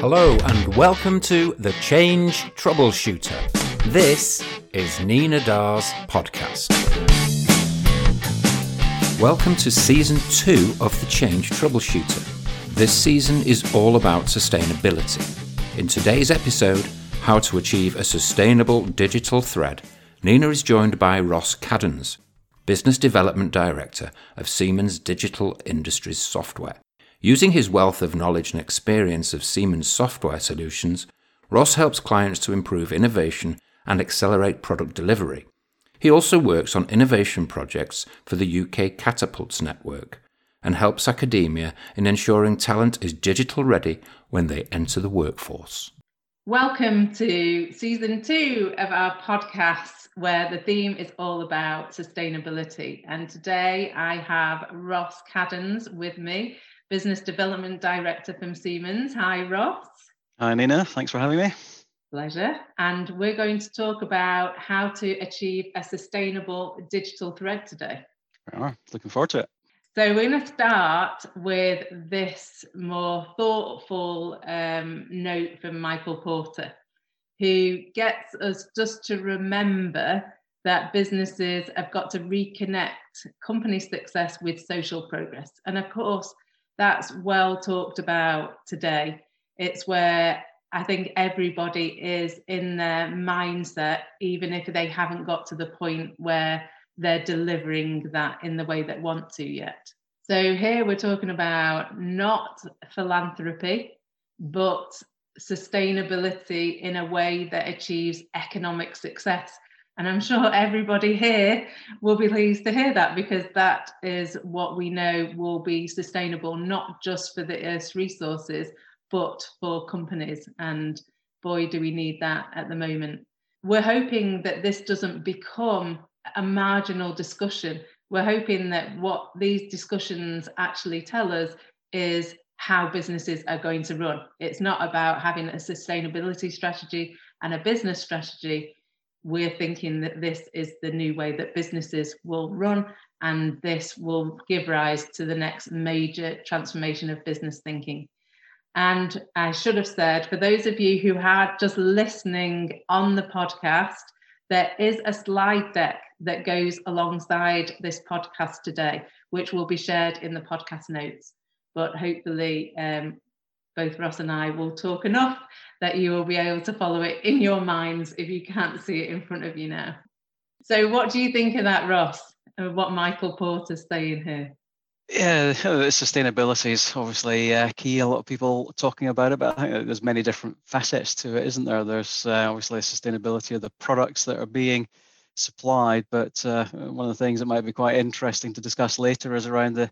Hello, and welcome to The Change Troubleshooter. This is Nina Dar's podcast. Welcome to season two of The Change Troubleshooter. This season is all about sustainability. In today's episode, How to Achieve a Sustainable Digital Thread, Nina is joined by Ross Caddens, Business Development Director of Siemens Digital Industries Software. Using his wealth of knowledge and experience of Siemens software solutions, Ross helps clients to improve innovation and accelerate product delivery. He also works on innovation projects for the UK Catapults Network and helps academia in ensuring talent is digital ready when they enter the workforce. Welcome to season two of our podcast, where the theme is all about sustainability. And today I have Ross Caddens with me, Business Development Director from Siemens. Hi, Ross. Hi, Nina. Thanks for having me. Pleasure. And we're going to talk about how to achieve a sustainable digital thread today. Oh, looking forward to it. So we're going to start with this more thoughtful um, note from Michael Porter, who gets us just to remember that businesses have got to reconnect company success with social progress. And of course, that's well talked about today. It's where I think everybody is in their mindset, even if they haven't got to the point where they're delivering that in the way they want to yet. So here we're talking about not philanthropy, but sustainability in a way that achieves economic success. And I'm sure everybody here will be pleased to hear that because that is what we know will be sustainable, not just for the Earth's resources, but for companies. And boy, do we need that at the moment. We're hoping that this doesn't become a marginal discussion. We're hoping that what these discussions actually tell us is how businesses are going to run. It's not about having a sustainability strategy and a business strategy we're thinking that this is the new way that businesses will run and this will give rise to the next major transformation of business thinking. And I should have said, for those of you who are just listening on the podcast, there is a slide deck that goes alongside this podcast today, which will be shared in the podcast notes. But hopefully, um, both Ross and I will talk enough that you will be able to follow it in your minds if you can't see it in front of you now. So, what do you think of that, Ross, of what Michael Porter's saying here? Yeah, sustainability is obviously uh, key. A lot of people talking about it, but I think there's many different facets to it, isn't there? There's uh, obviously sustainability of the products that are being supplied, but uh, one of the things that might be quite interesting to discuss later is around the,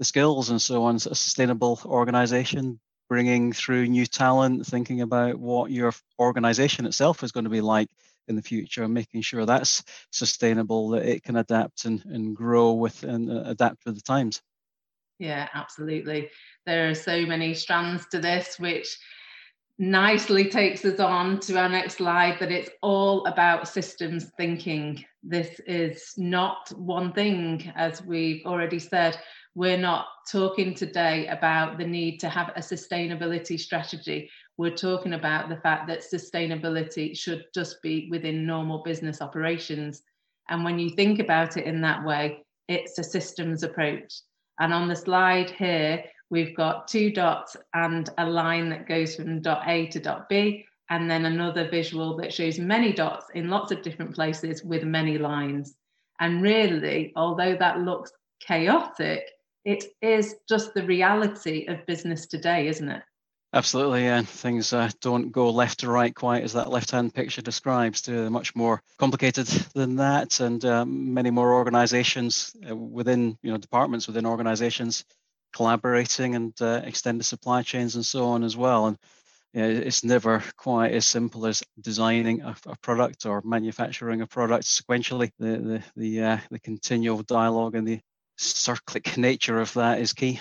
the skills and so on. a sustainable organization bringing through new talent, thinking about what your organization itself is going to be like in the future, making sure that's sustainable, that it can adapt and, and grow with and uh, adapt with the times. Yeah, absolutely. There are so many strands to this, which nicely takes us on to our next slide that it's all about systems thinking. This is not one thing, as we've already said we're not talking today about the need to have a sustainability strategy. We're talking about the fact that sustainability should just be within normal business operations. And when you think about it in that way, it's a systems approach. And on the slide here, we've got two dots and a line that goes from dot A to dot B, and then another visual that shows many dots in lots of different places with many lines. And really, although that looks chaotic, it is just the reality of business today, isn't it? Absolutely, and things uh, don't go left to right quite as that left-hand picture describes. They're much more complicated than that, and um, many more organisations uh, within, you know, departments within organisations collaborating and uh, extended supply chains and so on as well. And you know, it's never quite as simple as designing a, a, product or manufacturing a product sequentially. The the the, uh, the continual dialogue and the cyclic nature of that is key.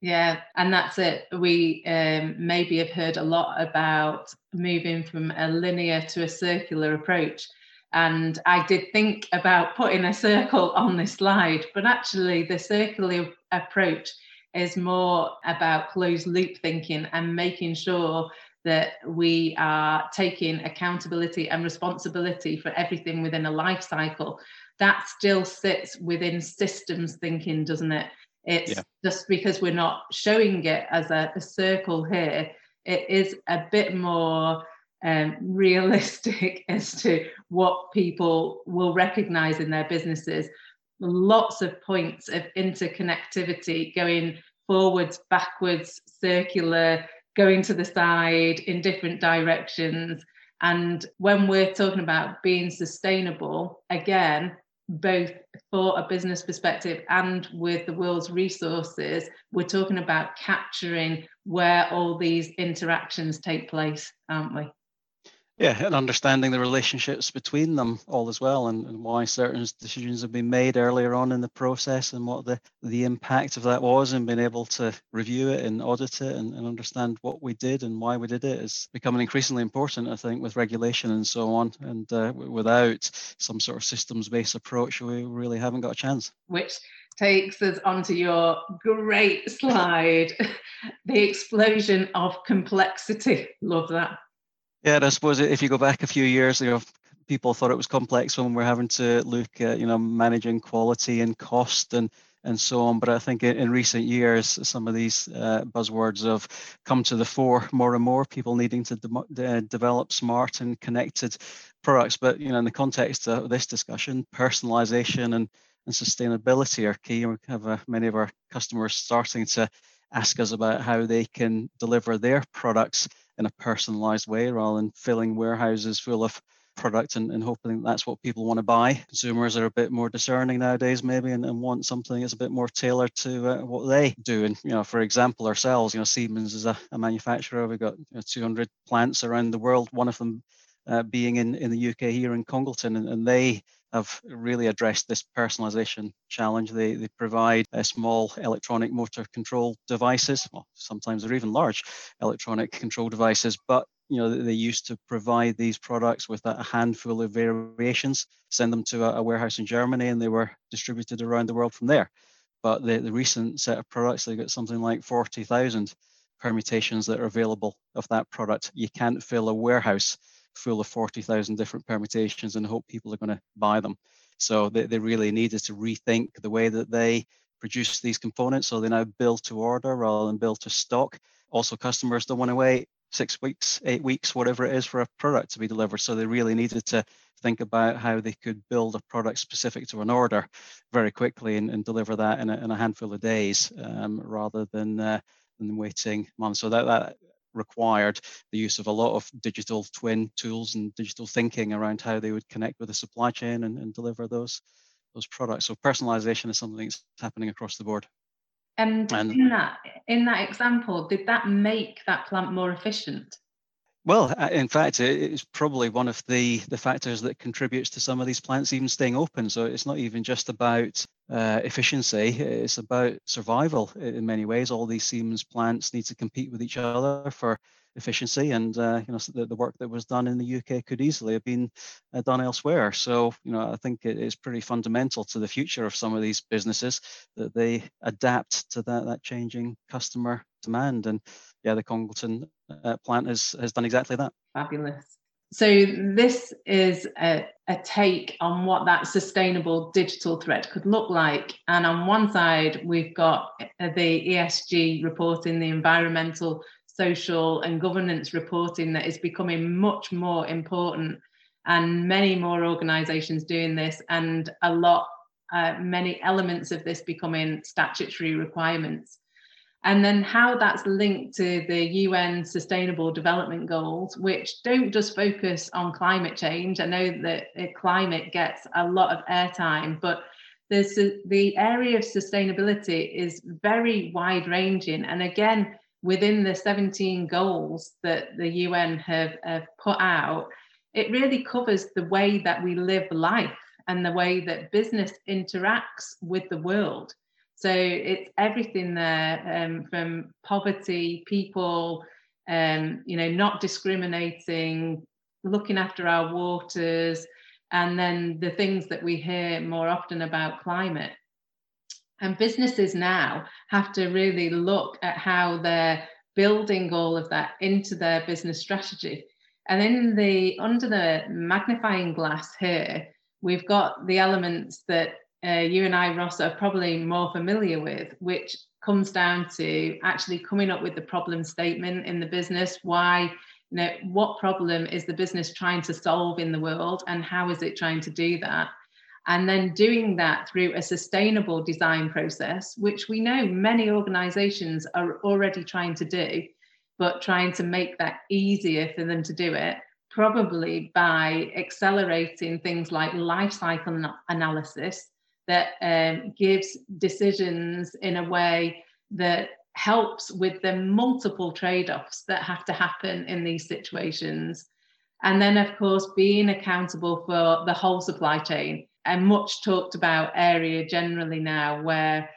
Yeah, and that's it. We um, maybe have heard a lot about moving from a linear to a circular approach. And I did think about putting a circle on this slide, but actually, the circular approach is more about closed loop thinking and making sure that we are taking accountability and responsibility for everything within a life cycle. That still sits within systems thinking, doesn't it? It's yeah. just because we're not showing it as a, a circle here, it is a bit more um, realistic as to what people will recognize in their businesses. Lots of points of interconnectivity going forwards, backwards, circular, going to the side in different directions. And when we're talking about being sustainable, again, both for a business perspective and with the world's resources, we're talking about capturing where all these interactions take place, aren't we? Yeah, and understanding the relationships between them all as well, and, and why certain decisions have been made earlier on in the process, and what the, the impact of that was, and being able to review it and audit it and, and understand what we did and why we did it is becoming increasingly important, I think, with regulation and so on. And uh, without some sort of systems based approach, we really haven't got a chance. Which takes us onto your great slide the explosion of complexity. Love that. Yeah, I suppose if you go back a few years, you know, people thought it was complex when we are having to look at, you know, managing quality and cost and and so on. But I think in, recent years, some of these uh, buzzwords have come to the fore more and more. People needing to de- develop smart and connected products. But you know, in the context of this discussion, personalization and and sustainability are key. We have uh, many of our customers starting to ask us about how they can deliver their products in a personalized way rather than filling warehouses full of product and, and hoping that's what people want to buy. Consumers are a bit more discerning nowadays, maybe, and, and want something that's a bit more tailored to uh, what they do. And, you know, for example, ourselves, you know, Siemens is a, a manufacturer. We've got you know, 200 plants around the world, one of them uh, being in, in the UK here in Congleton, and, and they have really addressed this personalization challenge. They, they provide uh, small electronic motor control devices. Well, sometimes they're even large electronic control devices, but you know they used to provide these products with a handful of variations, send them to a, a warehouse in Germany, and they were distributed around the world from there. But the, the recent set of products, they got something like 40,000 permutations that are available of that product. You can't fill a warehouse full of 40,000 different permutations and hope people are going to buy them. So they, they really needed to rethink the way that they produce these components. So they now build to order rather than build to stock. Also, customers don't want to wait six weeks, eight weeks, whatever it is for a product to be delivered. So they really needed to think about how they could build a product specific to an order very quickly and, and deliver that in a, in a, handful of days um, rather than uh, than waiting months. So that, that required the use of a lot of digital twin tools and digital thinking around how they would connect with the supply chain and, and deliver those those products. So personalization is something that's happening across the board. And, and in that in that example, did that make that plant more efficient? Well, uh, in fact, it's probably one of the, the factors that contributes to some of these plants even staying open. So it's not even just about uh, efficiency, it's about survival in many ways. All these Siemens plants need to compete with each other for efficiency and uh, you know the, the work that was done in the UK could easily have been uh, done elsewhere so you know I think it is pretty fundamental to the future of some of these businesses that they adapt to that that changing customer demand and yeah the Congleton uh, plant has has done exactly that. Fabulous. So this is a, a take on what that sustainable digital thread could look like. And on one side, we've got uh, the ESG reporting, the environmental, social, and governance reporting that is becoming much more important, and many more organisations doing this, and a lot, uh, many elements of this becoming statutory requirements and then how that's linked to the UN Sustainable Development Goals, which don't just focus on climate change. I know that climate gets a lot of airtime, but there's the area of sustainability is very wide ranging. And again, within the 17 goals that the UN have, have put out, it really covers the way that we live life and the way that business interacts with the world. So it's everything there um, from poverty, people, um, you know, not discriminating, looking after our waters, and then the things that we hear more often about climate. And businesses now have to really look at how they're building all of that into their business strategy. And in the under the magnifying glass here, we've got the elements that uh, you and I, Ross, are probably more familiar with, which comes down to actually coming up with the problem statement in the business. Why, you know, what problem is the business trying to solve in the world, and how is it trying to do that? And then doing that through a sustainable design process, which we know many organizations are already trying to do, but trying to make that easier for them to do it probably by accelerating things like life cycle analysis that um, gives decisions in a way that helps with the multiple trade-offs that have to happen in these situations and then of course being accountable for the whole supply chain a much talked about area generally now where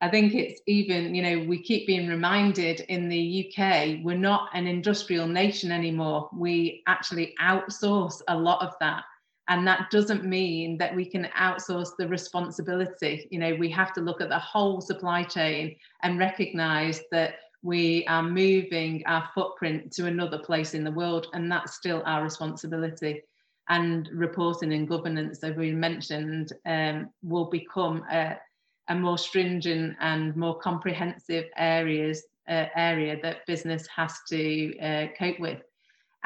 I think it's even, you know, we keep being reminded in the UK, we're not an industrial nation anymore. We actually outsource a lot of that. And that doesn't mean that we can outsource the responsibility. You know, we have to look at the whole supply chain and recognize that we are moving our footprint to another place in the world, and that's still our responsibility. And reporting and governance, as we mentioned, um, will become a, a more stringent and more comprehensive areas uh, area that business has to uh, cope with.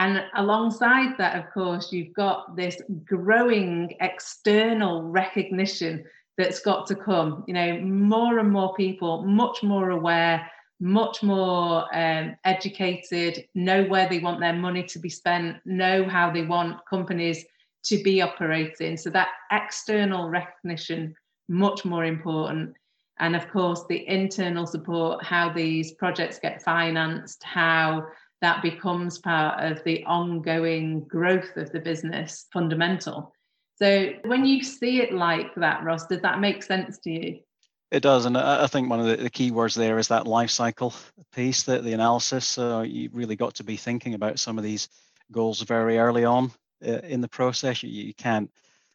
And alongside that, of course, you've got this growing external recognition that's got to come. You know, more and more people, much more aware, much more um, educated, know where they want their money to be spent, know how they want companies to be operating. So that external recognition much more important. And of course, the internal support, how these projects get financed, how that becomes part of the ongoing growth of the business, fundamental. So when you see it like that, Ross, does that make sense to you? It does, and I think one of the, key words there is that life cycle piece, that the analysis. So you really got to be thinking about some of these goals very early on uh, in the process. You, you can't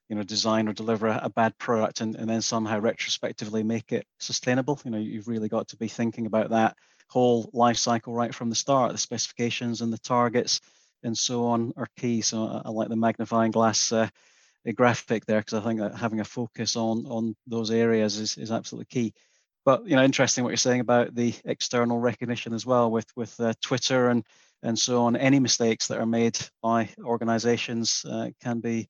you know design or deliver a, a bad product and, and then somehow retrospectively make it sustainable you know you've really got to be thinking about that whole life cycle right from the start. The specifications and the targets and so on are key. So i, I like the magnifying glass uh, graphic there because i think that having a focus on on those areas is, is absolutely key. But you know interesting what you're saying about the external recognition as well with with uh, twitter and and so on. Any mistakes that are made by organizations uh, can be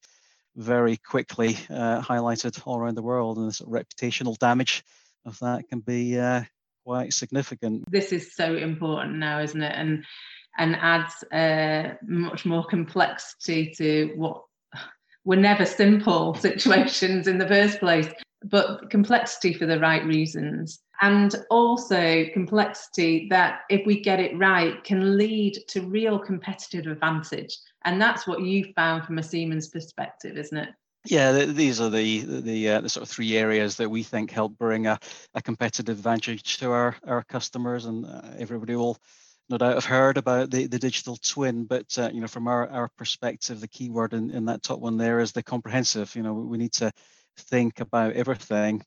very quickly uh, highlighted all around the world, and of reputational damage of that can be uh, quite significant. This is so important now, isn't it? And and adds uh, much more complexity to what were never simple situations in the first place, but complexity for the right reasons. And also complexity that, if we get it right, can lead to real competitive advantage and that's what you found from a Siemens perspective, isn't it? Yeah, these are the the, uh, the sort of three areas that we think help bring a, a competitive advantage to our our customers, and uh, everybody will no doubt have heard about the, the digital twin. But uh, you know, from our, our perspective, the key word in, in that top one there is the comprehensive. You know, we need to think about everything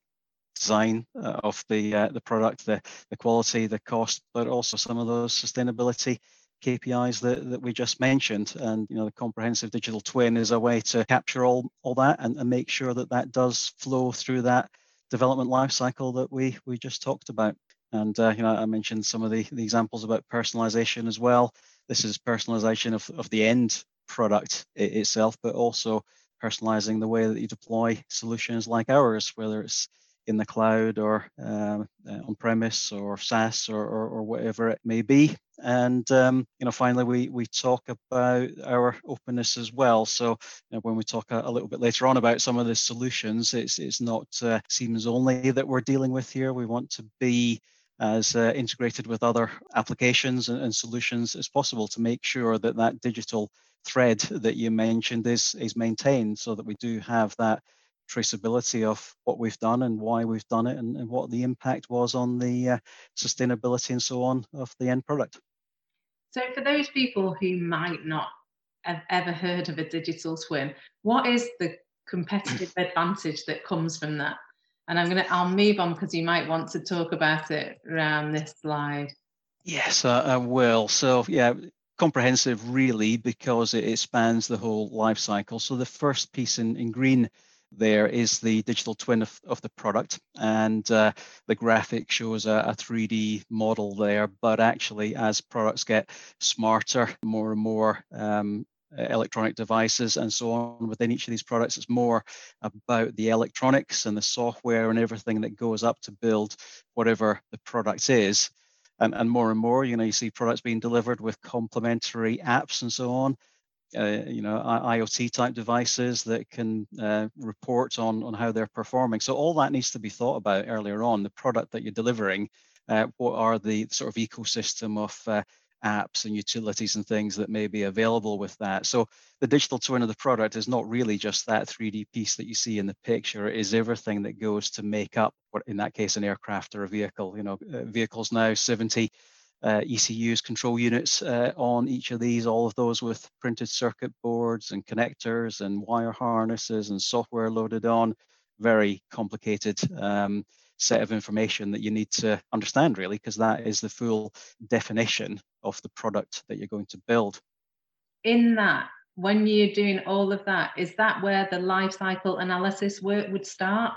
design uh, of the uh, the product, the the quality, the cost, but also some of those sustainability KPIs that, that we just mentioned. And you know, the comprehensive digital twin is a way to capture all, all that and, and make sure that that does flow through that development lifecycle that we we just talked about. And uh, you know, I mentioned some of the, the examples about personalization as well. This is personalization of, of the end product itself, but also personalizing the way that you deploy solutions like ours, whether it's in the cloud or um, uh, on premise or SaaS or, or, or, whatever it may be. And um, you know, finally, we we talk about our openness as well. So you know, when we talk a, a, little bit later on about some of the solutions, it's it's not uh, only that we're dealing with here. We want to be as uh, integrated with other applications and, and, solutions as possible to make sure that that digital thread that you mentioned is is maintained, so that we do have that traceability of what we've done and why we've done it and, and what the impact was on the uh, sustainability and so on of the end product. So, for those people who might not have ever heard of a digital twin, what is the competitive advantage that comes from that? And I'm gonna I'll move on because you might want to talk about it around this slide. Yes, I, I will. So yeah, comprehensive really because it, it, spans the whole life cycle. So the first piece in, in green there is the digital twin of, of the product and uh, the graphic shows a, a, 3D model there, but actually as products get smarter, more and more um, electronic devices and so on within each of these products. It's more about the electronics and the software and everything that goes up to build whatever the product is and, and more and more, you know, you see products being delivered with complementary apps and so on. Uh, you know, IoT type devices that can uh, report on on how they're performing. So all that needs to be thought about earlier on. The product that you're delivering, uh, what are the sort of ecosystem of uh, apps and utilities and things that may be available with that. So the digital twin of the product is not really just that 3D piece that you see in the picture. It is everything that goes to make up in that case, an aircraft or a vehicle. You know, uh, vehicles now 70 uh, ECUs, control units uh, on each of these, all of those with printed circuit boards and connectors and wire harnesses and software loaded on. Very complicated. Um, set of information that you need to understand really because that is the full definition of the product that you're going to build in that when you're doing all of that is that where the life cycle analysis work would start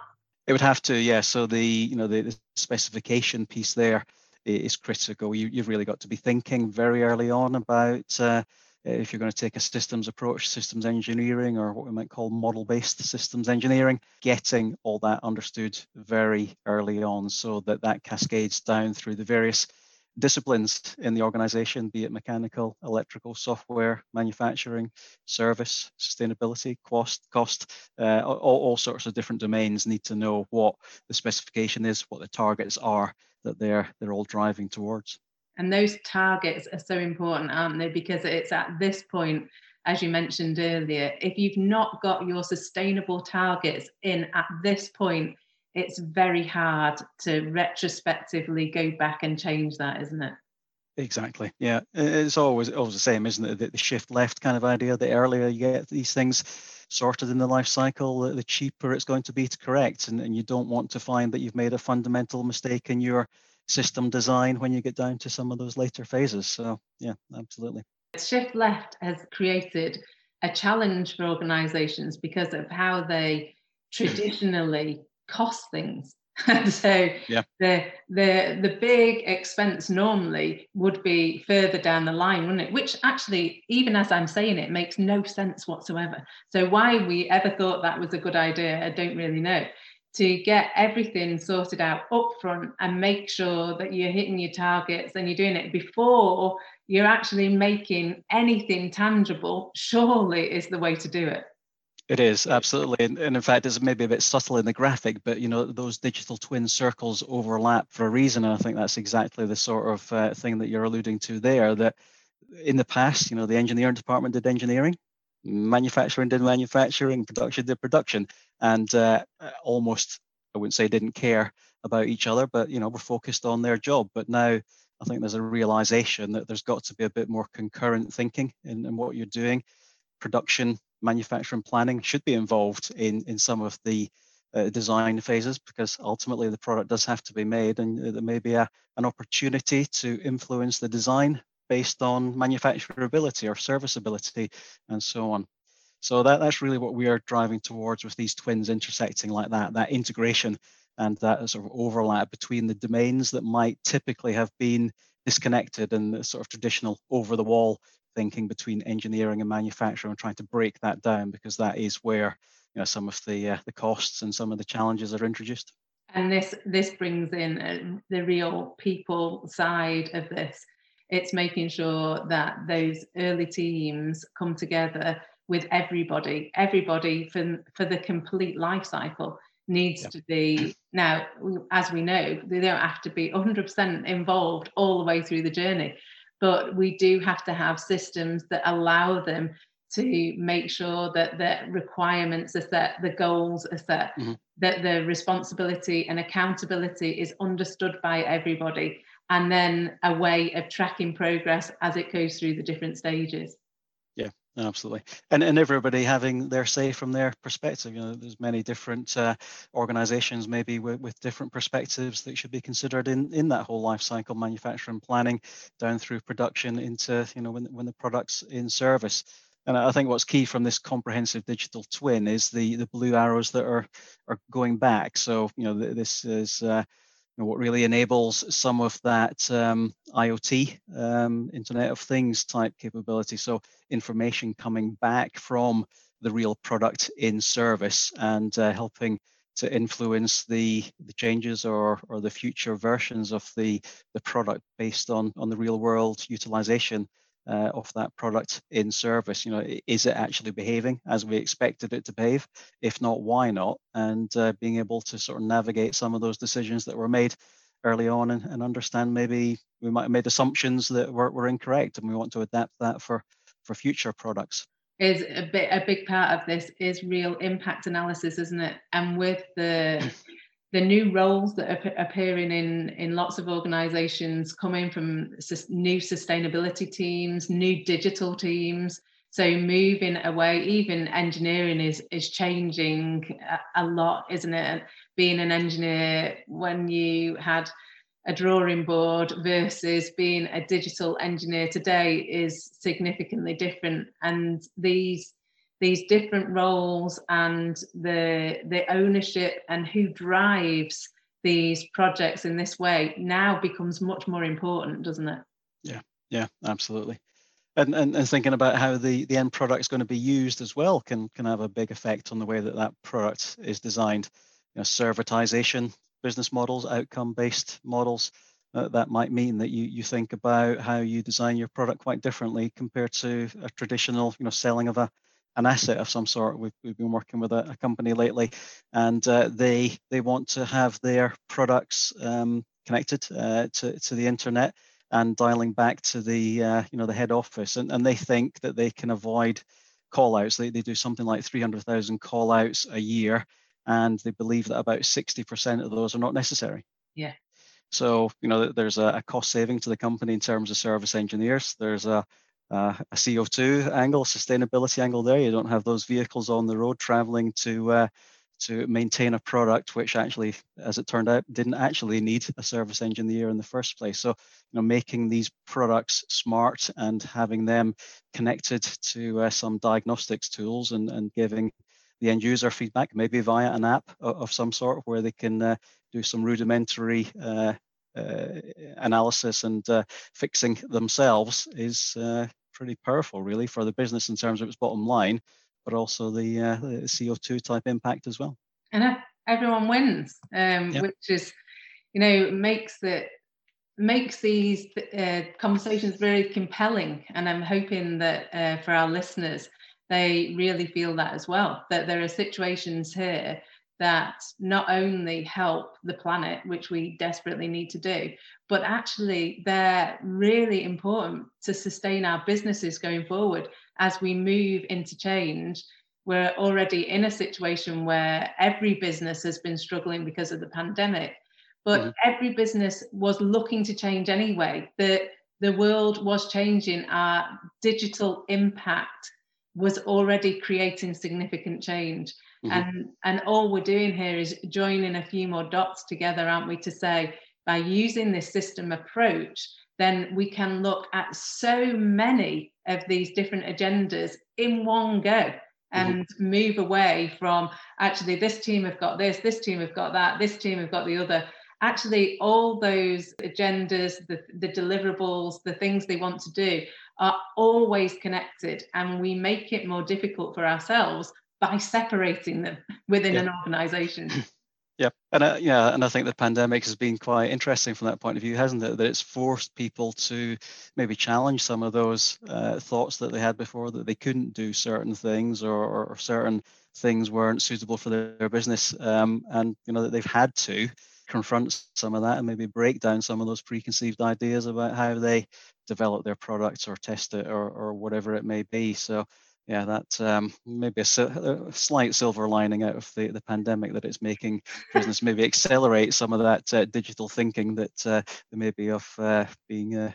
it would have to yeah so the you know the, the specification piece there is critical. You, you've really got to be thinking very early on about uh, if you're going to take a systems approach, systems engineering, or what we might call model based systems engineering, getting all that understood very early on so that that cascades down through the various disciplines in the organization, be it mechanical, electrical, software, manufacturing, service, sustainability, cost, cost, uh, all, all sorts of different domains need to know what the specification is, what the targets are that they're they're all driving towards. And those targets are so important, aren't they? Because it's at this point, as you mentioned earlier, if you've not got your sustainable targets in at this point, it's very hard to retrospectively go back and change that, isn't it? Exactly. Yeah, it's always always the same, isn't it? The, shift left kind of idea. The earlier you get these things sorted in the life cycle, the cheaper it's going to be to correct, and, and you don't want to find that you've made a fundamental mistake in your system design when you get down to some of those later phases. So yeah, absolutely. Shift left has created a challenge for organizations because of how they traditionally cost things. so yeah. the the the big expense normally would be further down the line, wouldn't it? Which actually, even as I'm saying it, makes no sense whatsoever. So why we ever thought that was a good idea, I don't really know to get everything sorted out up front and make sure that you're hitting your targets and you're doing it before you're actually making anything tangible surely is the way to do it it is absolutely and, and in fact it's maybe a bit subtle in the graphic but you know those digital twin circles overlap for a reason and i think that's exactly the sort of uh, thing that you're alluding to there that in the past you know the engineering department did engineering manufacturing did manufacturing, production did production, and uh, almost I wouldn't say didn't care about each other, but you know we're focused on their job. But now I think there's a realization that there's got to be a bit more concurrent thinking in, in what you're doing. Production, manufacturing, planning should be involved in in some of the uh, design phases because ultimately the product does have to be made, and there may be a, an opportunity to influence the design based on manufacturability or serviceability and so on. So that, that's really what we are driving towards with these twins intersecting like that, that integration and that sort of overlap between the domains that might typically have been disconnected and the sort of traditional over the wall thinking between engineering and manufacturing and trying to break that down because that is where you know some of the uh, the costs and some of the challenges are introduced. And this this brings in uh, the real people side of this. It's making sure that those early teams come together with everybody. Everybody for, for the complete life cycle needs yeah. to be now as we know they don't have to be 100% involved all the way through the journey but we do have to have systems that allow them to make sure that the requirements are set, the goals are set, mm-hmm. that the responsibility and accountability is understood by everybody, and then a way of tracking progress as it goes through the different stages. Absolutely and and everybody having their say from their perspective you know there's many different uh, organizations maybe with, with different perspectives that should be considered in in that whole life cycle manufacturing planning down through production into you know when, when the product's in service and I think what's key from this comprehensive digital twin is the the blue arrows that are are going back. So you know this is uh, you know, what really enables some of that um, IoT, um, Internet of Things type capability. So information coming back from the real product in service and uh, helping to influence the the changes or or the future versions of the the product based on on the real world utilization uh, of that product in service. You know, is it actually behaving as we expected it to behave? If not, why not? And uh, being able to sort of navigate some of those decisions that were made early on and, and understand maybe we might have made assumptions that were, were incorrect and we want to adapt that for for future products is a bit a big part of this is real impact analysis isn't it and with the the new roles that are appearing in in lots of organizations coming from new sustainability teams new digital teams. So moving away even engineering is is changing a lot isn't it? Being an engineer when you had a drawing board versus being a digital engineer today is significantly different. And these these different roles and the the ownership and who drives these projects in this way now becomes much more important doesn't it? Yeah yeah absolutely. And, and, and thinking about how the, the end product is going to be used as well can can have a big effect on the way that that product is designed. You know servitization business models outcome based models uh, that might mean that you you think about how you design your product quite differently compared to a traditional you know selling of a an asset of some sort. We've, we've been working with a, a company lately, and uh, they they want to have their products um, connected uh, to to the internet and dialing back to the uh, you know the head office, and, and they think that they can avoid call outs. They, they do something like 300,000 call outs a year, and they believe that about 60% of those are not necessary. Yeah. So, you know, there's a, a cost saving to the company in terms of service engineers. There's a, uh, a CO2 angle, sustainability angle there. You don't have those vehicles on the road traveling to uh, to maintain a product which actually, as it turned out, didn't actually need a service engineer in the first place. So, you know, making these products smart and having them connected to uh, some diagnostics tools and, and giving the end user feedback, maybe via an app of, of some sort where they can uh, do some rudimentary uh, analysis and uh, fixing themselves is uh, pretty powerful, really, for the business in terms of its bottom line, but also the, the CO2 type impact as well. And everyone wins, um, which is, you know, makes it makes these uh, conversations very compelling and i'm hoping that uh, for our listeners they really feel that as well that there are situations here that not only help the planet, which we desperately need to do, but actually they're really important to sustain our businesses going forward as we move into change. We're already in a situation where every business has been struggling because of the pandemic, but mm-hmm. every business was looking to change anyway. The, the world was changing, our digital impact was already creating significant change. Mm-hmm. And, and all we're doing here is joining a few more dots together, aren't we, to say by using this system approach, then we can look at so many of these different agendas in one go mm-hmm. and mm-hmm. move away from actually this team have got this, this team have got that, this team have got the other. Actually, all those agendas, the, the deliverables, the things they want to do are always connected, and we make it more difficult for ourselves by separating them within yeah. an organization. Yeah, and uh, yeah, and I think the pandemic has been quite interesting from that point of view, hasn't it? That it's forced people to maybe challenge some of those uh, thoughts that they had before that they couldn't do certain things or, or certain things weren't suitable for their, their business, um, and you know that they've had to confront some of that and maybe break down some of those preconceived ideas about how they develop their products or test it or, or whatever it may be. So yeah, that um, maybe a, a, slight silver lining out of the, the pandemic that it's making business maybe accelerate some of that uh, digital thinking that uh, they may be of uh, being uh,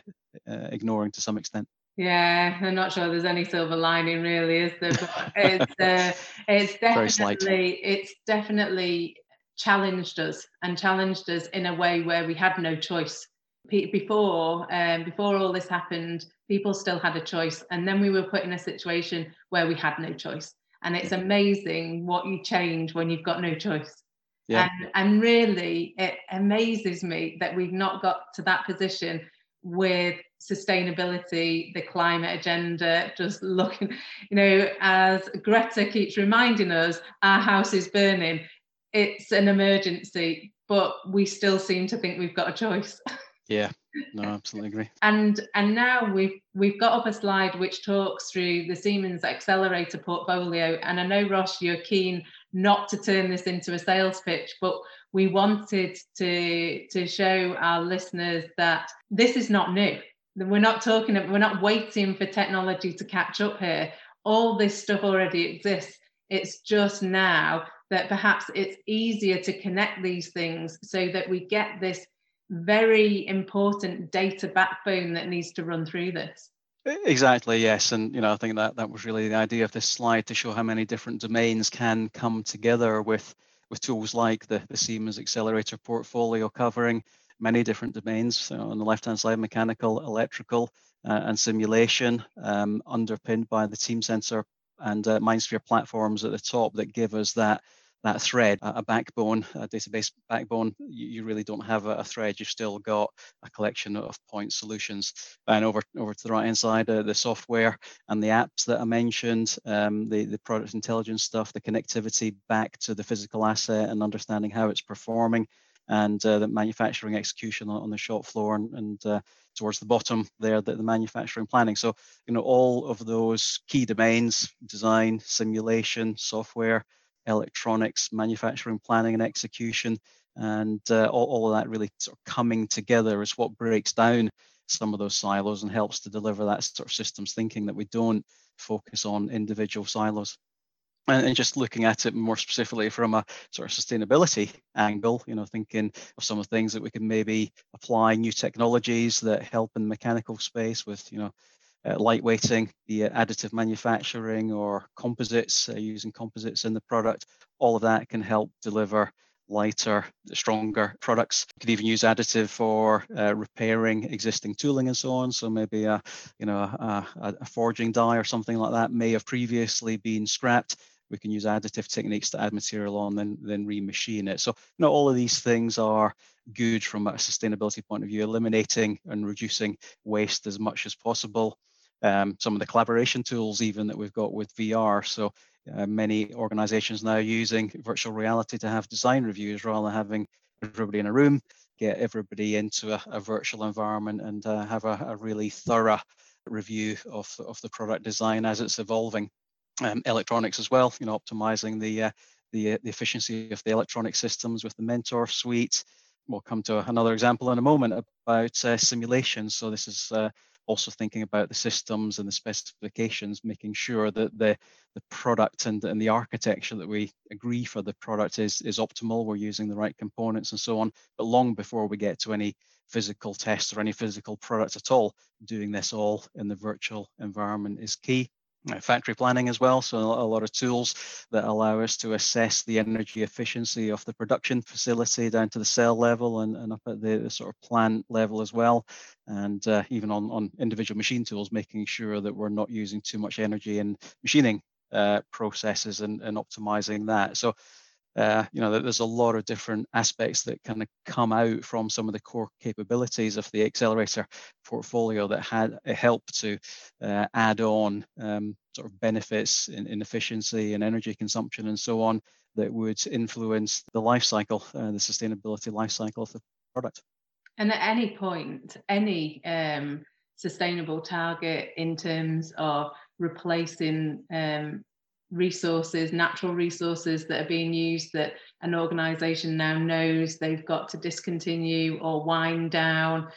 uh, ignoring to some extent. Yeah, I'm not sure there's any silver lining really, is there? But it's uh, it's definitely it's definitely challenged us and challenged us in a way where we had no choice. Before um, before all this happened, people still had a choice, and then we were put in a situation where we had no choice. And it's amazing what you change when you've got no choice. Yeah. And, and really, it amazes me that we've not got to that position with sustainability, the climate agenda, just looking, you know, as Greta keeps reminding us, our house is burning. It's an emergency, but we still seem to think we've got a choice. Yeah, no, absolutely agree. and and now we've we've got up a slide which talks through the Siemens accelerator portfolio. And I know Ross, you're keen not to turn this into a sales pitch, but we wanted to to show our listeners that this is not new. We're not talking, we're not waiting for technology to catch up here. All this stuff already exists. It's just now that perhaps it's easier to connect these things so that we get this very important data backbone that needs to run through this. Exactly, yes. And you know, I think that that was really the idea of this slide to show how many different domains can come together with with tools like the, the Siemens Accelerator portfolio covering many different domains. So on the left-hand side, mechanical, electrical, uh, and simulation, um, underpinned by the Teamcenter and uh, MindSphere platforms at the top that give us that that thread, a backbone, a database backbone, you, really don't have a, thread. You've still got a collection of point solutions. And over over to the right hand side, uh, the software and the apps that I mentioned, um, the the product intelligence stuff, the connectivity back to the physical asset and understanding how it's performing, and uh, the manufacturing execution on, the shop floor and, and uh, towards the bottom there, the, the, manufacturing planning. So, you know, all of those key domains, design, simulation, software, electronics, manufacturing, planning, and execution, and uh, all, all of that really sort of coming together is what breaks down some of those silos and helps to deliver that sort of systems thinking that we don't focus on individual silos. And, and just looking at it more specifically from a sort of sustainability angle, you know, thinking of some of the things that we can maybe apply new technologies that help in the mechanical space with, you know, uh, lightweighting, the it additive manufacturing or composites, uh, using composites in the product, all of that can help deliver lighter, stronger products. You could even use additive for uh, repairing existing tooling and so on. So maybe a, you know, a, a, forging die or something like that may have previously been scrapped. We can use additive techniques to add material on, then then remachine it. So you know, all of these things are good from a sustainability point of view, eliminating and reducing waste as much as possible um, some of the collaboration tools even that we've got with VR. So uh, many organizations now using virtual reality to have design reviews rather than having everybody in a room, get everybody into a, a virtual environment and uh, have a, a, really thorough review of, of the product design as it's evolving. Um, electronics as well, you know, optimizing the, uh, the, uh, the efficiency of the electronic systems with the Mentor suite. We'll come to another example in a moment about uh, simulation. So this is uh, also thinking about the systems and the specifications, making sure that the, the product and, and the architecture that we agree for the product is, is optimal, we're using the right components and so on. But long before we get to any physical tests or any physical product at all, doing this all in the virtual environment is key. Factory planning as well. So a lot of tools that allow us to assess the energy efficiency of the production facility down to the cell level and, and up at the, the sort of plant level as well. And uh, even on, on individual machine tools, making sure that we're not using too much energy in machining uh, processes and, and optimizing that. So uh, you know, there's a lot of different aspects that kind of come out from some of the core capabilities of the accelerator portfolio that had helped to uh, add on um, sort of benefits in, in, efficiency and energy consumption and so on that would influence the life cycle, uh, the sustainability life cycle of the product. And at any point, any um, sustainable target in terms of replacing um, resources, natural resources that are being used that an organization now knows they've got to discontinue or wind down,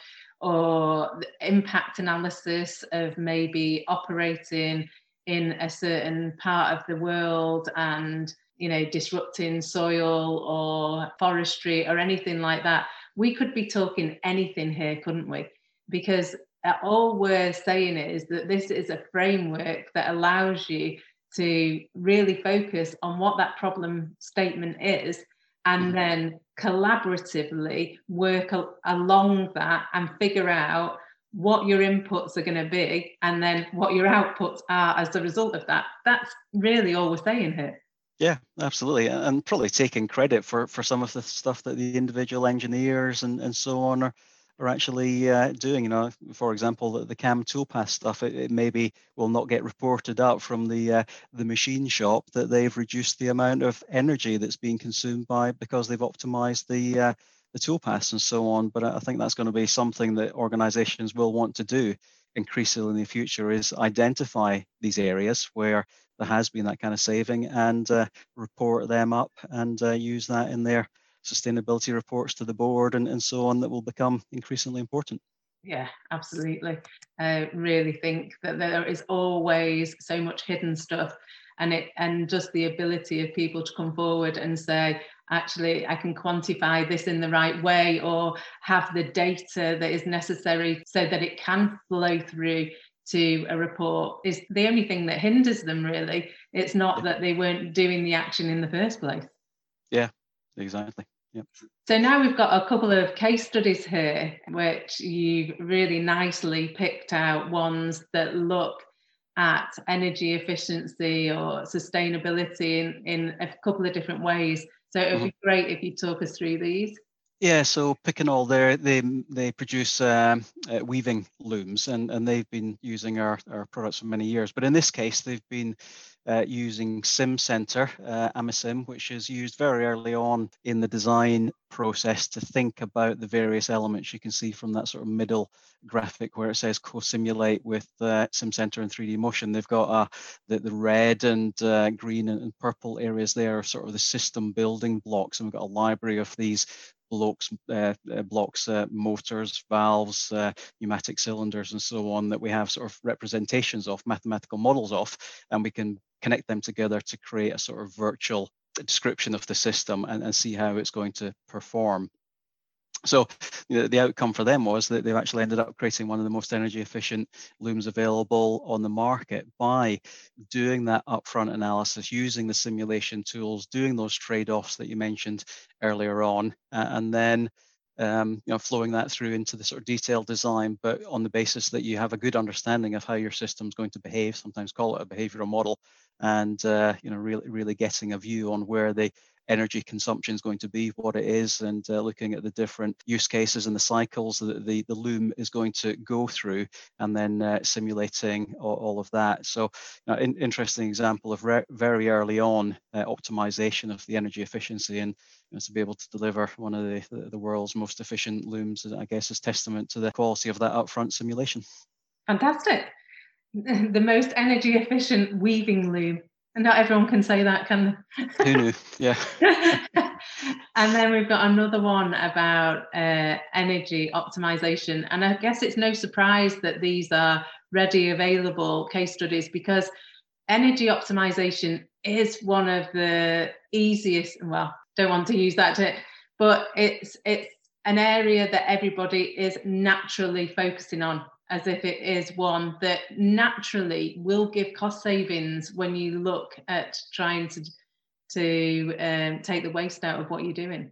or impact analysis of maybe operating in a certain part of the world and you know disrupting soil or forestry or anything like that. We could be talking anything here couldn't we? Because uh, all we're saying is that this is a framework that allows you to really focus on what that problem statement is and mm-hmm. then collaboratively work al- along that and figure out what your inputs are going to be and then what your outputs are as a result of that. That's really all we're saying here. Yeah, absolutely, and probably taking credit for for some of the stuff that the individual engineers and and so on are are actually uh, doing. You know, for example, the, the CAM toolpath stuff, it, it, maybe will not get reported up from the uh, the machine shop that they've reduced the amount of energy that's being consumed by because they've optimized the uh, the toolpaths and so on. But I think that's going to be something that organizations will want to do increasingly in the future is identify these areas where there has been that kind of saving and uh, report them up and uh, use that in their sustainability reports to the board and, and so on that will become increasingly important. Yeah, absolutely. I really think that there is always so much hidden stuff and it and just the ability of people to come forward and say, actually I can quantify this in the right way or have the data that is necessary so that it can flow through to a report is the only thing that hinders them really it's not that they weren't doing the action in the first place yeah exactly Yep. So now we've got a couple of case studies here, which you've really nicely picked out ones that look at energy efficiency or sustainability in, in a couple of different ways. So it would mm-hmm. be great if you talk us through these. Yeah, so Pick Picanol, they they they produce um, uh, weaving looms, and and they've been using our our products for many years. But in this case, they've been uh, using SimCenter, uh, Amesim, which is used very early on in the design process to think about the various elements. You can see from that sort of middle graphic where it says co-simulate with uh, SimCenter and 3D motion. They've got uh, the, the red and uh, green and, and, purple areas there are sort of the system building blocks. And we've got a library of these blocks, uh, uh, blocks uh, motors, valves, uh, pneumatic cylinders, and so on that we have sort of representations of, mathematical models of, and we can connect them together to create a sort of virtual description of the system and, and see how it's going to perform. So the, the outcome for them was that they've actually ended up creating one of the most energy efficient looms available on the market by doing that upfront analysis, using the simulation tools, doing those trade-offs that you mentioned earlier on, and then um, you know, flowing that through into the sort of detailed design, but on the basis that you have a good understanding of how your system's going to behave, sometimes call it a behavioral model, and uh, you know, really, really getting a view on where the energy consumption is going to be, what it is, and uh, looking at the different use cases and the cycles that the, the loom is going to go through, and then uh, simulating all, all, of that. So, uh, in, interesting example of re- very early on uh, optimization of the energy efficiency and you know, to be able to deliver one of the, the world's most efficient looms, I guess, is testament to the quality of that upfront simulation. Fantastic. The most energy efficient weaving loom. And not everyone can say that, can they? Who knew? Yeah. and then we've got another one about uh, energy optimization. And I guess it's no surprise that these are ready available case studies because energy optimization is one of the easiest, well, don't want to use that to, but it's it's an area that everybody is naturally focusing on as if it is one that naturally will give cost savings when you look at trying to to um, take the waste out of what you're doing.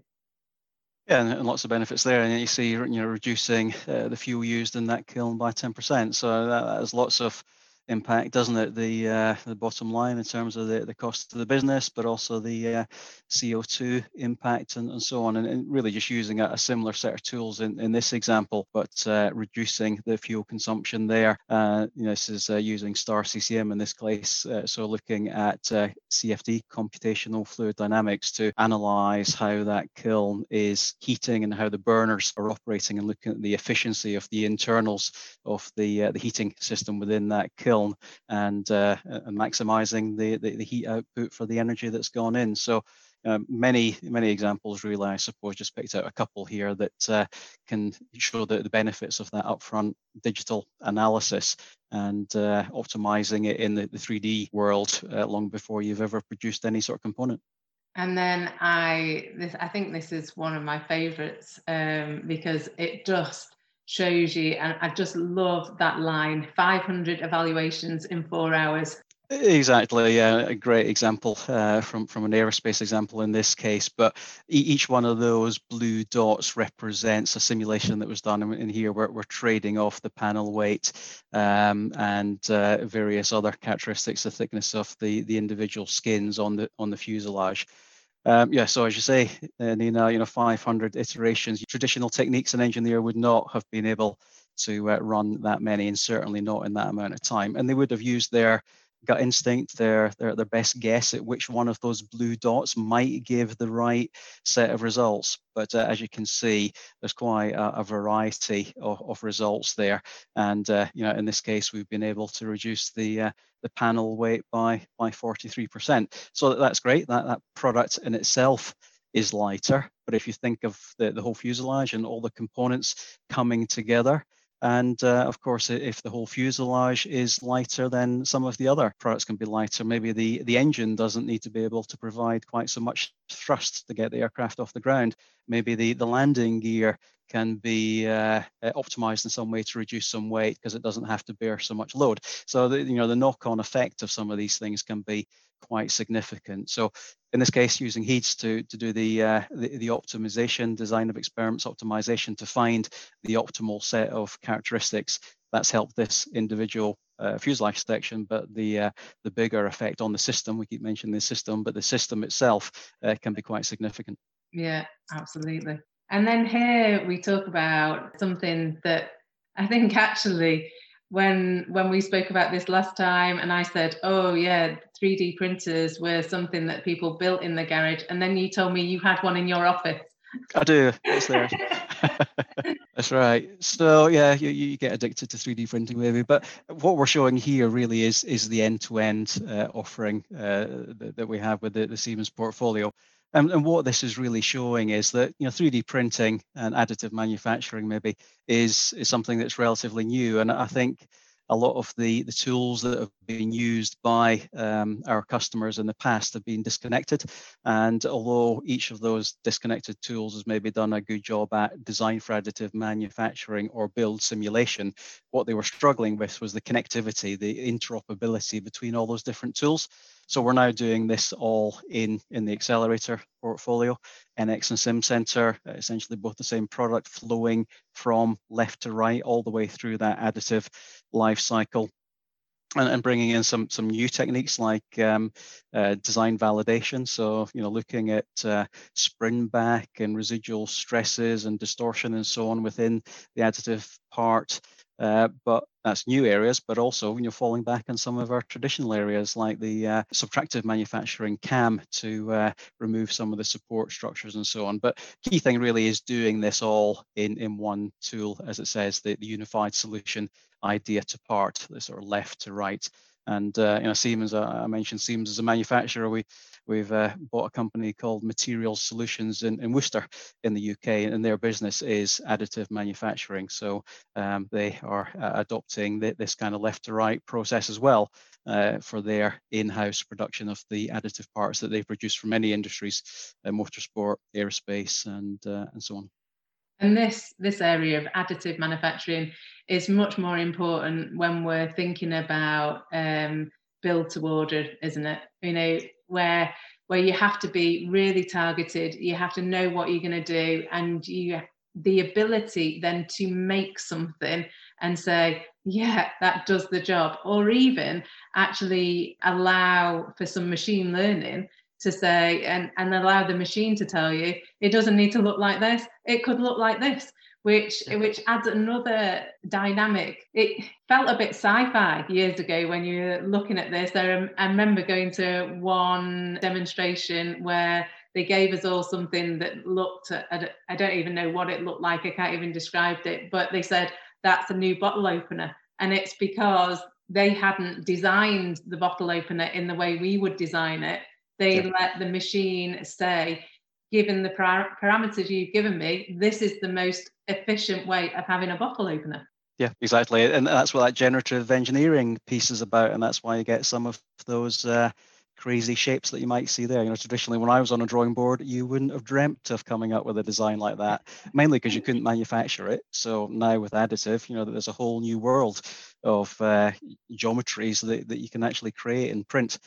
Yeah, and, lots of benefits there. And you see, you know, reducing uh, the fuel used in that kiln by 10%. So that, that lots of impact, doesn't it? The uh, the bottom line in terms of the, the cost of the business, but also the uh, CO2 impact and, and so on. And, and really just using a, a, similar set of tools in, in this example, but uh, reducing the fuel consumption there. Uh, you know, this is uh, using star CCM in this case. Uh, so looking at CFD, computational fluid dynamics, to analyze how that kiln is heating and how the burners are operating and looking at the efficiency of the internals of the, the heating system within that kiln kiln and, uh, and maximizing the, the, the, heat output for the energy that's gone in. So um, many, many examples really, I suppose, just picked out a couple here that uh, can show the, the benefits of that upfront digital analysis and uh, optimizing it in the, the 3D world uh, long before you've ever produced any sort of component. And then I, this, I think this is one of my favorites um, because it just shows you. And I just love that line 500 evaluations in four hours. Exactly, yeah, a great example uh, from from an aerospace example in this case. But each one of those blue dots represents a simulation that was done. And in here, we're, we're trading off the panel weight um, and uh, various other characteristics, the thickness of the the individual skins on the on the fuselage. Um, yeah, so as you say, uh, Nina, you know, 500 iterations. Traditional techniques, an engineer would not have been able to uh, run that many, and certainly not in that amount of time. And they would have used their gut instinct, their, their, their best guess at which one of those blue dots might give the right set of results. But uh, as you can see, there's quite a, a variety of, of, results there. And uh, you know, in this case, we've been able to reduce the uh, the panel weight by by 43%. So that's great. That that product in itself is lighter. But if you think of the, the whole fuselage and all the components coming together, and uh, of course, if the whole fuselage is lighter, then some of the other products can be lighter. Maybe the, the engine doesn't need to be able to provide quite so much thrust to get the aircraft off the ground. Maybe the, the landing gear can be uh, uh optimized in some way to reduce some weight because it doesn't have to bear so much load. So the, you know the knock-on effect of some of these things can be quite significant. So in this case, using HEEDS to, to do the, uh, the, the, optimization, design of experiments optimization to find the optimal set of characteristics, that's helped this individual uh, fuselage section, but the, uh, the bigger effect on the system, we keep mentioning the system, but the system itself uh, can be quite significant. Yeah, absolutely. And then here we talk about something that I think actually when when we spoke about this last time and i said oh yeah 3d printers were something that people built in the garage and then you told me you had one in your office. I do. It's there. That's right. So yeah you, you get addicted to 3d printing maybe. But what we're showing here really is is the end-to-end uh, offering uh, that, that, we have with the, the siemens portfolio and, and, what this is really showing is that you know 3D printing and additive manufacturing maybe is is something that's relatively new. And I think a lot of the, the tools that have been used by um, our customers in the past have been disconnected. And although each of those disconnected tools has maybe done a good job at design for additive manufacturing or build simulation, what they were struggling with was the connectivity, the interoperability between all those different tools. So we're now doing this all in, in the Xcelerator portfolio, NX and SimCenter, essentially both the same product flowing from left to right all the way through that additive life cycle. And, and bringing in some some new techniques like um, uh, design validation. So you know, looking at uh, spring back and residual stresses and distortion and so on within the additive part. Uh, but that's new areas, but also when you're falling back on some of our traditional areas like the uh, subtractive manufacturing CAM to uh, remove some of the support structures and so on. But key thing really is doing this all in in one tool, as it says, the, the unified solution idea to part, the sort of left to right. And uh, you know, Siemens, uh, I mentioned Siemens as a manufacturer. We we've uh, bought a company called Materials Solutions in, in Worcester in the UK, and their business is additive manufacturing. So um, they are uh, adopting the, this kind of left to right process as well uh, for their in-house production of the additive parts that they produce for many industries, uh, motorsport, aerospace, and and so on. And this this area of additive manufacturing is much more important when we're thinking about um, build to order, isn't it? You know, where where you have to be really targeted, you have to know what you're going to do, and you the ability then to make something and say, yeah, that does the job, or even actually allow for some machine learning to say and, and allow the machine to tell you it doesn't need to look like this. It could look like this which which adds another dynamic. It felt a bit sci-fi years ago when you were looking at this. I, I remember going to one demonstration where they gave us all something that looked I don't even know what it looked like i can't even describe it but they said that's a new bottle opener. And it's because they hadn't designed the bottle opener in the way we would design it they yeah. let the machine say, given the par- parameters you've given me, this is the most efficient way of having a bottle opener. Yeah, exactly. And that's what that generative engineering piece is about. And that's why you get some of those uh, crazy shapes that you might see there. You know, traditionally when I was on a drawing board, you wouldn't have dreamt of coming up with a design like that, mainly because you couldn't manufacture it. So now with additive, you know, there's a whole new world of uh, geometries that, that you can actually create and print.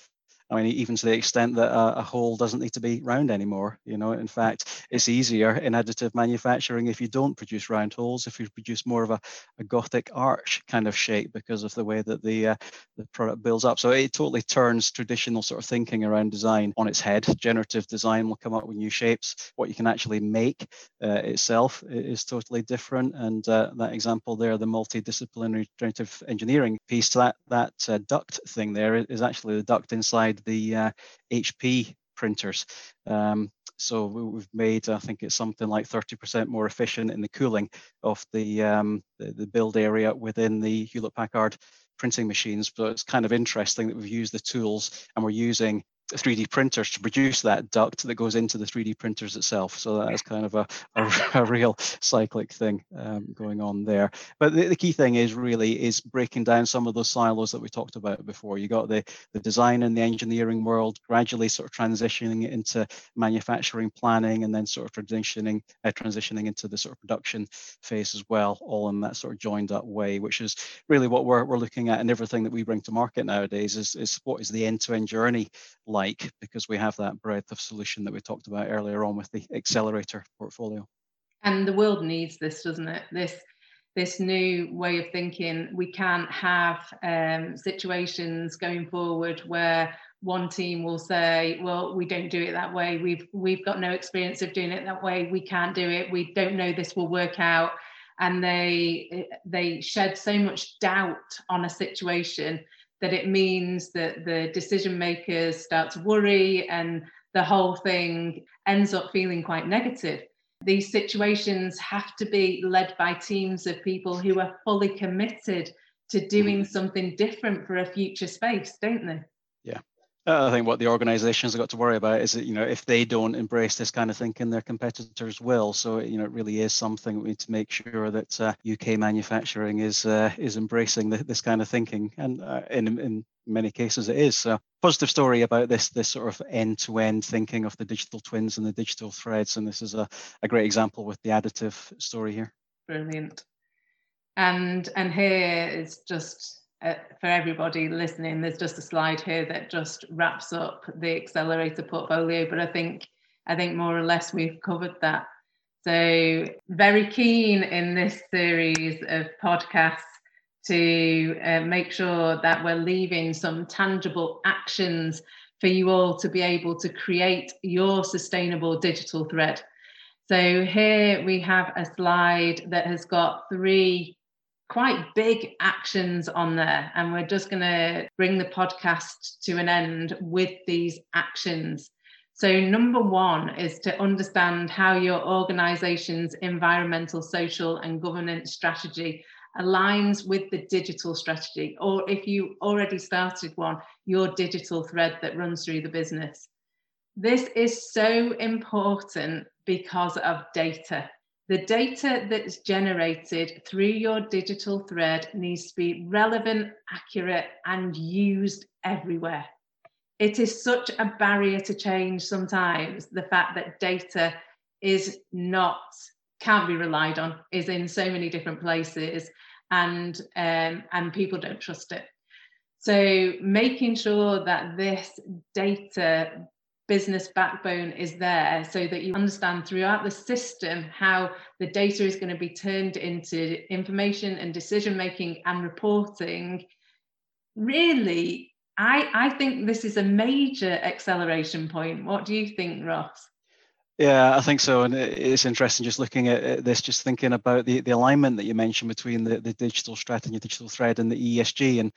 I mean, even to the extent that a, a, hole doesn't need to be round anymore. You know, in fact, it's easier in additive manufacturing if you don't produce round holes, if you produce more of a, a Gothic arch kind of shape because of the way that the uh, the product builds up. So it totally turns traditional sort of thinking around design on its head. Generative design will come up with new shapes. What you can actually make uh, itself is totally different. And uh, that example there, the multidisciplinary generative engineering piece, that that uh, duct thing there is actually the duct inside the uh, HP printers. Um, so we've made, I think it's something like 30% more efficient in the cooling of the, um, the, the build area within the Hewlett Packard printing machines. But it's kind of interesting that we've used the tools and we're using 3D printers to produce that duct that goes into the 3D printers itself. So that is kind of a, a, a real cyclic thing um, going on there. But the, the, key thing is really is breaking down some of those silos that we talked about before. You got the, the design and the engineering world gradually sort of transitioning into manufacturing planning and then sort of transitioning uh, transitioning into the sort of production phase as well, all in that sort of joined up way, which is really what we're, we're looking at and everything that we bring to market nowadays is, is what is the end-to-end journey like because we have that breadth of solution that we talked about earlier on with the Xcelerator portfolio. And the world needs this, doesn't it? This this new way of thinking. We can't have um, situations going forward where one team will say, "Well, we don't do it that way. We've we've got no experience of doing it that way. We can't do it. We don't know this will work out." And they they shed so much doubt on a situation that it means that the decision makers start to worry and the whole thing ends up feeling quite negative. These situations have to be led by teams of people who are fully committed to doing mm-hmm. something different for a future space, don't they? Yeah, I think what the organisations have got to worry about is that you know if they don't embrace this kind of thinking, their competitors will. So you know it really is something we need to make sure that uh, UK manufacturing is uh, is embracing the, this kind of thinking, and uh, in in many cases it is. So positive story about this this sort of end to end thinking of the digital twins and the digital threads, and this is a, a great example with the additive story here. Brilliant. And and here is just uh, for everybody listening, there's just a slide here that just wraps up the Xcelerator portfolio. But I think I think more or less we've covered that. So very keen in this series of podcasts to uh, make sure that we're leaving some tangible actions for you all to be able to create your sustainable digital thread. So here we have a slide that has got three quite big actions on there. And we're just going to bring the podcast to an end with these actions. So, number one is to understand how your organization's environmental, social, and governance strategy aligns with the digital strategy, or if you already started one, your digital thread that runs through the business. This is so important because of data. The data that's generated through your digital thread needs to be relevant, accurate, and used everywhere. It is such a barrier to change sometimes, the fact that data is not, can't be relied on, is in so many different places, and, um, and people don't trust it. So, making sure that this data business backbone is there so that you understand throughout the system how the data is going to be turned into information and decision making and reporting really i i think this is a major acceleration point what do you think ross yeah, I think so. And it's interesting just looking at this, just thinking about the, the alignment that you mentioned between the, the digital strategy, digital thread, and the ESG. And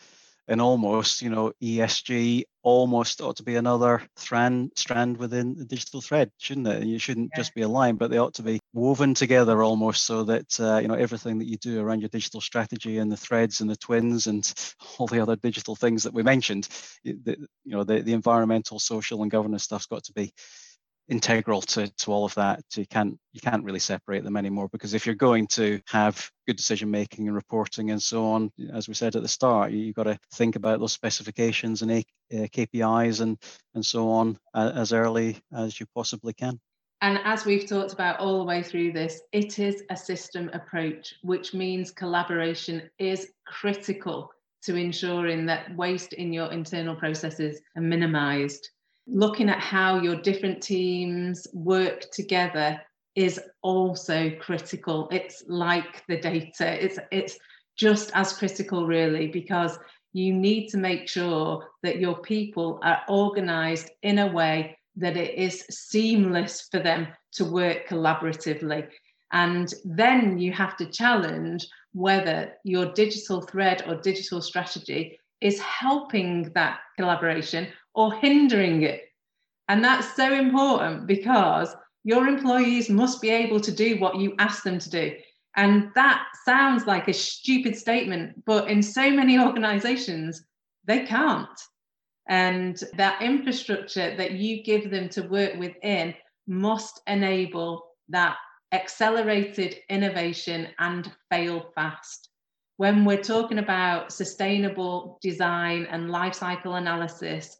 and almost, you know, ESG almost ought to be another strand strand within the digital thread, shouldn't it? And You shouldn't yeah. just be aligned, but they ought to be woven together almost, so that uh, you know everything that you do around your digital strategy and the threads and the twins and all the other digital things that we mentioned, the, you know, the, the environmental, social, and governance stuff's got to be integral to, to all of that. You can't you can't really separate them anymore because if you're going to have good decision making and reporting and so on, as we said at the start, you, have got to think about those specifications and uh, KPIs and and so on as early as you possibly can. And as we've talked about all the way through this, it is a system approach, which means collaboration is critical to ensuring that waste in your internal processes are minimized. Looking at how your different teams work together is also critical. It's like the data. It's it's just as critical really because you need to make sure that your people are organized in a way that it is seamless for them to work collaboratively. And then you have to challenge whether your digital thread or digital strategy is helping that collaboration or hindering it. And that's so important because your employees must be able to do what you ask them to do. And that sounds like a stupid statement, but in so many organizations, they can't. And that infrastructure that you give them to work within must enable that accelerated innovation and fail fast. When we're talking about sustainable design and life cycle analysis,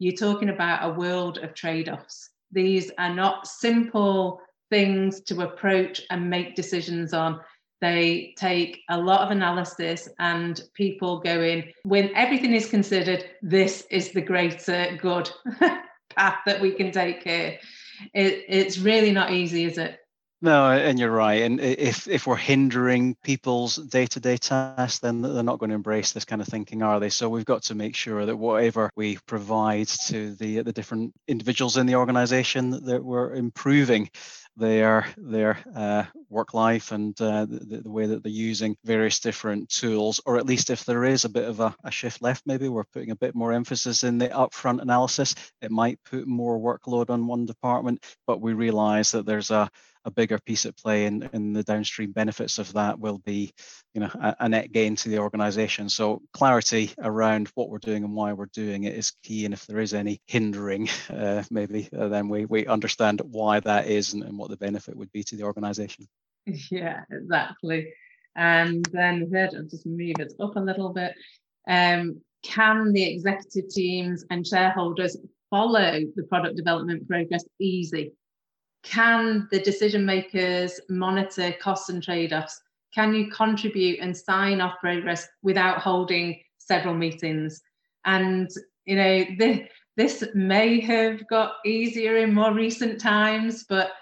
you're talking about a world of trade offs. These are not simple things to approach and make decisions on. They take a lot of analysis and people go in when everything is considered, this is the greater good path that we can take here. It, it's really not easy, is it? No, and you're right. And if if we're hindering people's day-to-day tasks, then they're not going to embrace this kind of thinking, are they? So we've got to make sure that whatever we provide to the the different individuals in the organization that we're improving their their uh, work life and uh, the, the, way that they're using various different tools, or at least if there is a bit of a, a, shift left, maybe we're putting a bit more emphasis in the upfront analysis. It might put more workload on one department, but we realize that there's a a bigger piece at play and, and the downstream benefits of that will be you know a, a, net gain to the organization. So clarity around what we're doing and why we're doing it is key and if there is any hindering uh, maybe uh, then we, we understand why that is and, and what the benefit would be to the organization. Yeah exactly. And then i'll just move it up a little bit. Um, can the executive teams and shareholders follow the product development progress easy can the decision makers monitor costs and trade offs? Can you contribute and sign off progress without holding several meetings? And, you know, this, this may have got easier in more recent times, but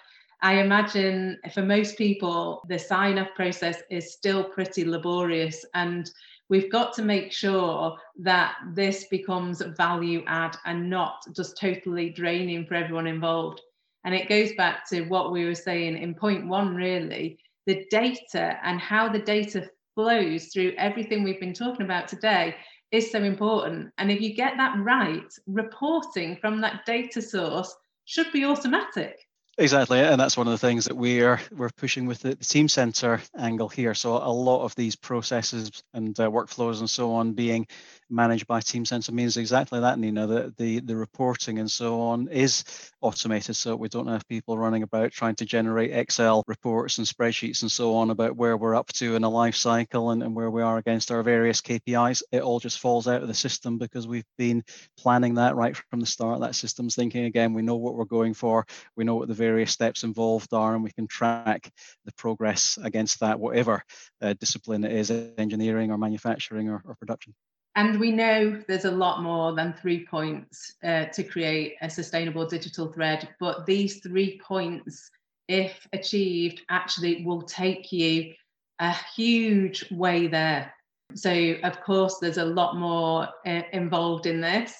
I imagine for most people, the sign off process is still pretty laborious. And we've got to make sure that this becomes value add and not just totally draining for everyone involved. And it goes back to what we were saying in point one, really the data and how the data flows through everything we've been talking about today is so important. And if you get that right, reporting from that data source should be automatic. Exactly, and that's one of the things that we are we're pushing with the, the Teamcenter angle here. So a lot of these processes and uh, workflows and so on being managed by Teamcenter means exactly that, Nina. The, the the reporting and so on is automated, so we don't have people running about trying to generate Excel reports and spreadsheets and so on about where we're up to in a life cycle and, and where we are against our various KPIs. It all just falls out of the system because we've been planning that right from the start. That system's thinking again. We know what we're going for. We know what the various steps involved are, and we can track the progress against that, whatever uh, discipline it is, engineering or manufacturing or, or, production. And we know there's a lot more than three points uh, to create a sustainable digital thread, but these three points, if achieved, actually will take you a huge way there. So, of course, there's a lot more uh, involved in this.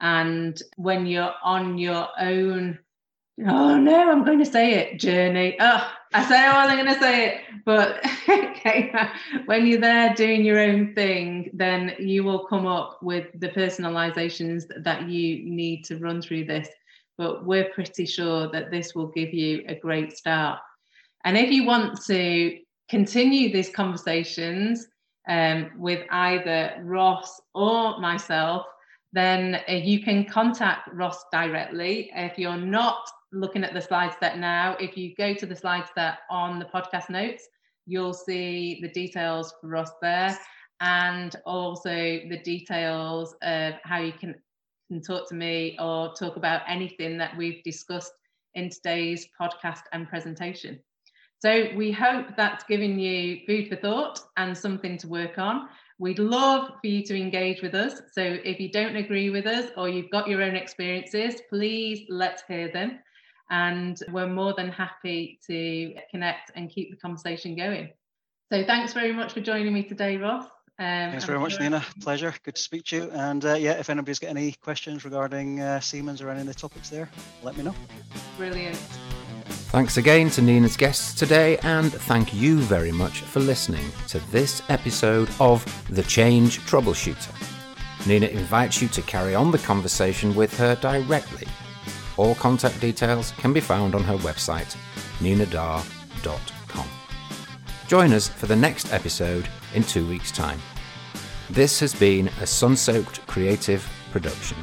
And when you're on your own Oh no, I'm going to say it, journey. Oh, I said I wasn't going to say it, but okay, when you're there doing your own thing, then you will come up with the personalizations that you need to run through this. But we're pretty sure that this will give you a great start. And if you want to continue these conversations um, with either Ross or myself, then uh, you can contact Ross directly. If you're not looking at the slide set now, if you go to the slide set on the podcast notes, you'll see the details for Ross there and also the details of how you can, can talk to me or talk about anything that we've discussed in today's podcast and presentation. So we hope that's given you food for thought and something to work on. We'd love for you to engage with us. So if you don't agree with us or you've got your own experiences, please let's hear them. And we're more than happy to connect and keep the conversation going. So thanks very much for joining me today, Ross. Um, Thanks very much, Nina. Pleasure. Good to speak to you. And uh, yeah, if anybody's got any questions regarding uh, Siemens or any of the topics there, let me know. Brilliant. Thanks again to Nina's guests today, and thank you very much for listening to this episode of The Change Troubleshooter. Nina invites you to carry on the conversation with her directly. All contact details can be found on her website, ninadar.com. Join us for the next episode in two weeks' time. This has been a Sun Soaked Creative production.